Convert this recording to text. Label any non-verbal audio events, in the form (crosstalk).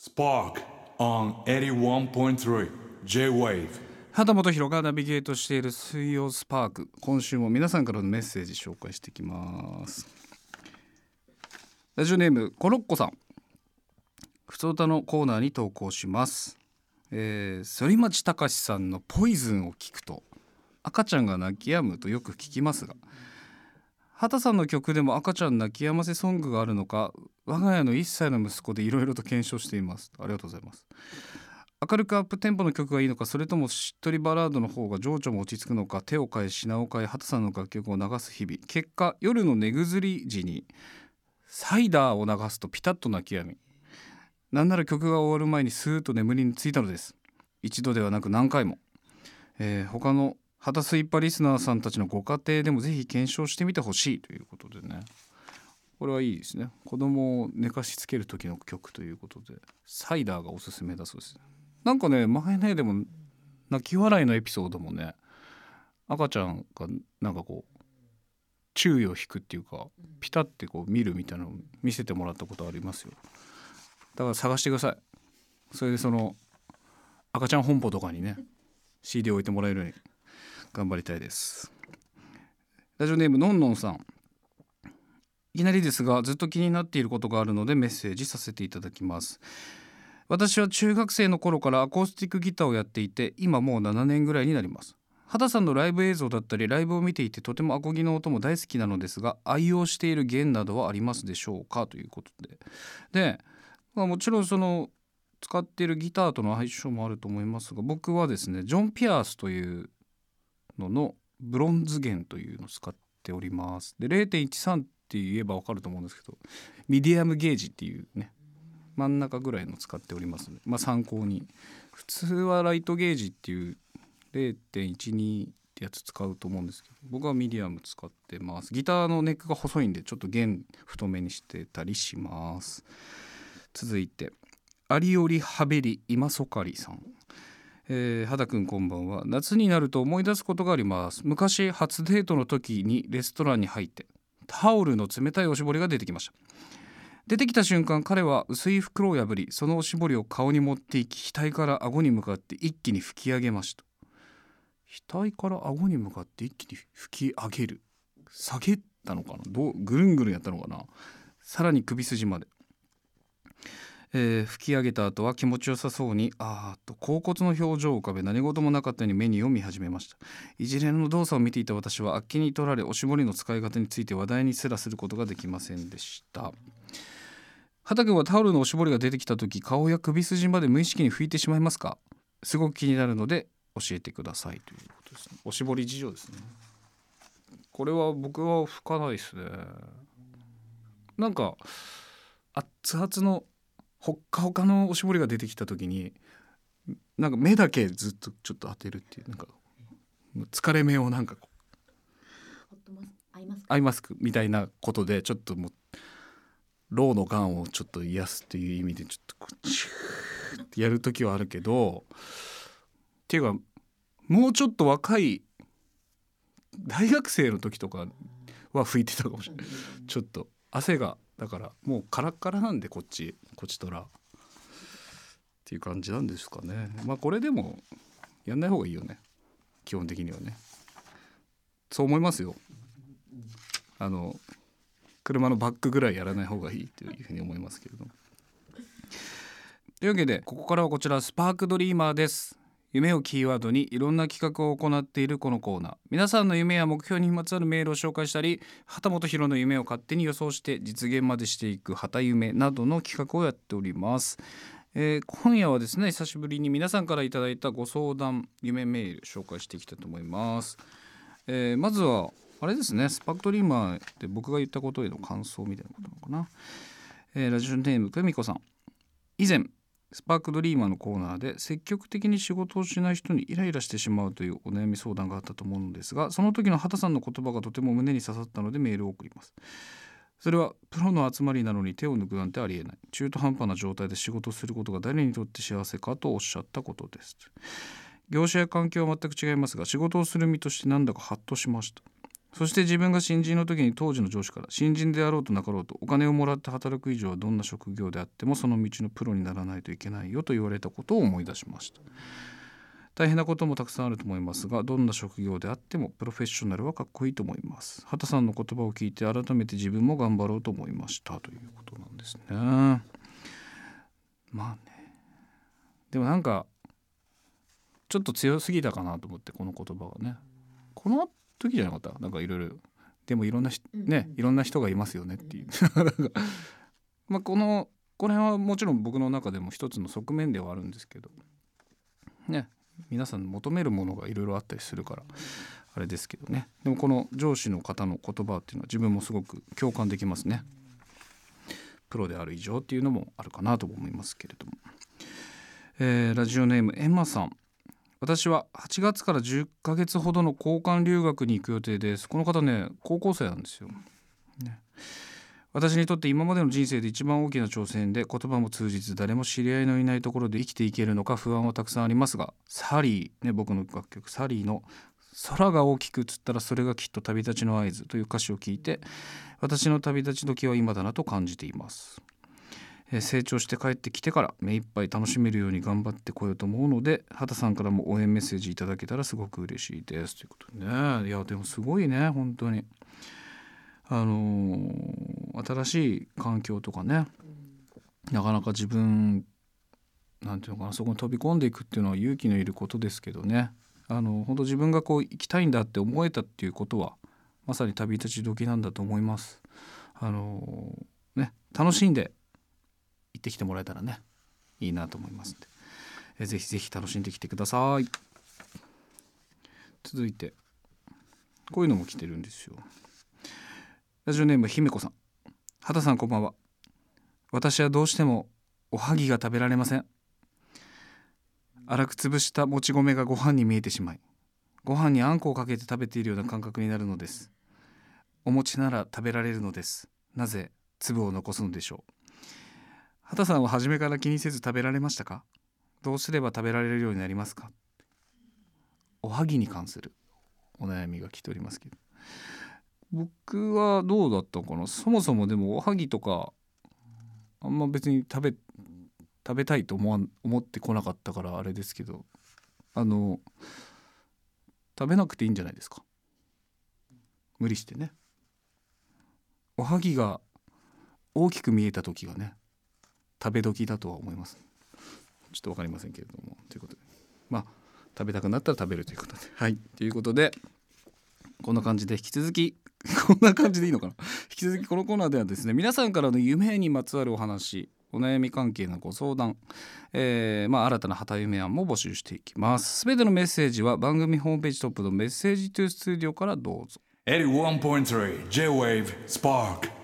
Spark on 81.3 J-Wave. 畑本博がナビゲートしている水曜スパーク。今週も皆さんからのメッセージ紹介していきます。ラジオネームコロッコさん。ふつおたのコーナーに投稿します。えー、反町隆史さんのポイズンを聞くと赤ちゃんが泣き止むとよく聞きますが畑さんの曲でも赤ちゃん泣き止ませソングがあるのか我が家の1歳の息子でいろいろと検証しています。ありがとうございます。明るくアップテンポの曲がいいのかそれともしっとりバラードの方が情緒も落ち着くのか手を変え品を変え畑さんの楽曲を流す日々結果夜の寝ぐずり時にサイダーを流すとピタッと泣き止みなんなら曲が終わる前にスーッと眠りについたのです。一度ではなく何回も、えー、他の畑スイッパリスナーさんたちのご家庭でもぜひ検証してみてほしいということでね。これはいいですね。子供を寝かしつける時の曲ということで。サイダーがおすすめだそうです。なんかね前ねでも泣き笑いのエピソードもね赤ちゃんがなんかこう注意を引くっていうかピタってこう見るみたいなのを見せてもらったことありますよ。だから探してください。それでその赤ちゃん本舗とかにね CD 置いてもらえるように。頑張りたいです。ラジオネームのんのんさん。いきなりですがずっと気になっていることがあるのでメッセージさせていただきます。私は中学生の頃からアコースティックギターをやっていて今もう7年ぐらいになります。畑さんのライブ映像だったりライブを見ていてとてもアコギの音も大好きなのですが愛用している弦などはありますでしょうか？ということで。で、まあ、もちろんその使っているギターとの相性もあると思いますが僕はですねジョン・ピアースというののブロンズ弦というのを使っております。で0.13って言えばわかると思うんですけどミディアムゲージっていうね真ん中ぐらいの使っておりますので、まあ、参考に。普通はライトゲージっていう0.12ってやつ使うと思うんですけど僕はミディアム使ってます。ギターのネックが細いんでちょっと弦太めにしてたりします。続いてありおりはべりいまそかりさん。えー、肌くんこんばんは。夏になると思い出すことがあります。昔初デートの時にレストランに入ってタオルの冷たいおしぼりが出てきました。出てきた瞬間彼は薄い袋を破りそのおしぼりを顔に持っていき額から顎に向かって一気に吹き上げました。額から顎に向かって一気に吹き上げる。下げたのかな？どうぐるんぐるんやったのかな？さらに首筋まで。えー、吹き上げた後は気持ちよさそうにあーっと甲骨の表情を浮かべ何事もなかったようにメニューを見始めました。一連の動作を見ていた私はあっけに取られおしぼりの使い方について話題にすらすることができませんでした。畑はタオルのおしぼりが出てきた時顔や首筋まで無意識に拭いてしまいますか？すごく気になるので教えてくださいということですね。おしぼり事情ですね。これは僕は拭かないですね。なんか熱々のほっかほかのおしぼりが出てきた時になんか目だけずっとちょっと当てるっていうなんか疲れ目をなんかこうアイマスクみたいなことでちょっともうローのがんをちょっと癒すっていう意味でちょっとこうチューってやる時はあるけどっていうかもうちょっと若い大学生の時とかは拭いてたかもしれない。ちょっと汗がだからもうカラッカラなんでこっちこっちとらっていう感じなんですかね。まあこれでもやんない方がいいよね。基本的にはね。そう思いますよ。あの車のバックぐらいやらない方がいいというふうに思いますけれども。というわけでここからはこちらスパークドリーマーです。夢をキーワードにいろんな企画を行っているこのコーナー。皆さんの夢や目標にまつわるメールを紹介したり畑本博の夢を勝手に予想して実現までしていく旗夢などの企画をやっております。えー、今夜はですね久しぶりに皆さんからいただいたご相談夢メール紹介していきたいと思います、えー、まずはあれですねスパクトリーマーで僕が言ったことへの感想みたいなことなのかな、えー、ラジオネーム久美子さん。以前スパークドリーマーのコーナーで積極的に仕事をしない人にイライラしてしまうというお悩み相談があったと思うのですがその時の畑さんの言葉がとても胸に刺さったのでメールを送ります。それはプロの集まりなのに手を抜くなんてありえない。中途半端な状態で仕事をすることが誰にとって幸せかとおっしゃったことです。業種や環境は全く違いますが仕事をする身としてなんだかハッとしました。そして自分が新人の時に当時の上司から新人であろうとなかろうとお金をもらって働く以上はどんな職業であってもその道のプロにならないといけないよと言われたことを思い出しました。大変なこともたくさんあると思いますがどんな職業であってもプロフェッショナルはかっこいいと思います。畑さんの言葉を聞いて改めて自分も頑張ろうと思いましたということなんですね。まあね。でもなんかちょっと強すぎたかなと思ってこの言葉がね。この時じゃなかった？なんかいろいろ。でもいろんなしねいろんな人がいますよねっていう。(laughs) まあこのこの辺はもちろん僕の中でも一つの側面ではあるんですけどね皆さん求めるものがいろいろあったりするからあれですけどね。でもこの上司の方の言葉っていうのは自分もすごく共感できますね。プロである以上っていうのもあるかなと思いますけれども、えーラジオネームエマさん私は8月から10ヶ月ほどの交換留学に行く予定です。この方ね高校生なんですよ、ね、私にとって今までの人生で一番大きな挑戦で言葉も通じず誰も知り合いのいないところで生きていけるのか不安はたくさんありますがサリーね僕の楽曲サリーの空が大きくつったらそれがきっと旅立ちの合図という歌詞を聞いて私の旅立ち時は今だなと感じています。え成長して帰ってきてから目いっぱい楽しめるように頑張ってこようと思うので畑さんからも応援メッセージいただけたらすごく嬉しいです。ということでね。いやでもすごいね本当に。あのー新しい環境とかねなかなか自分なんていうのかなそこに飛び込んでいくっていうのは勇気のいることですけどね。あの本当自分がこう行きたいんだって思えたっていうことはまさに旅立ち時なんだと思います。あのーね楽しんで行ってきてもらえたらねいいなと思いますんで。えぜひぜひ楽しんできてください。続いてこういうのも来てるんですよ。ラジオネームひめこさん。畑さんこんばんは。私はどうしてもおはぎが食べられません。粗く潰したもち米がご飯に見えてしまいご飯にあんこをかけて食べているような感覚になるのです。お餅なら食べられるのです。なぜ粒を残すのでしょう。畑さんは初めから気にせず食べられましたか？どうすれば食べられるようになりますか？おはぎに関するお悩みが来ておりますけど。僕はどうだったのかな？そもそもでもおはぎとかあんま別に食べ食べたいと思わ思ってこなかったからあれですけどあの食べなくていいんじゃないですか？無理してね。おはぎが大きく見えた時がね食べ時だとは思います。ちょっと分かりませんけれども。ということで。まあ食べたくなったら食べるということで。(laughs) はい。ということでこんな感じで引き続き (laughs) こんな感じでいいのかな？引き続きこのコーナーではですね皆さんからの夢にまつわるお話お悩み関係のご相談、えーまあ、新たな旗夢案も募集していきます。すべてのメッセージは番組ホームページトップのメッセージトゥースタジオからどうぞ。81.3 J-Wave Spark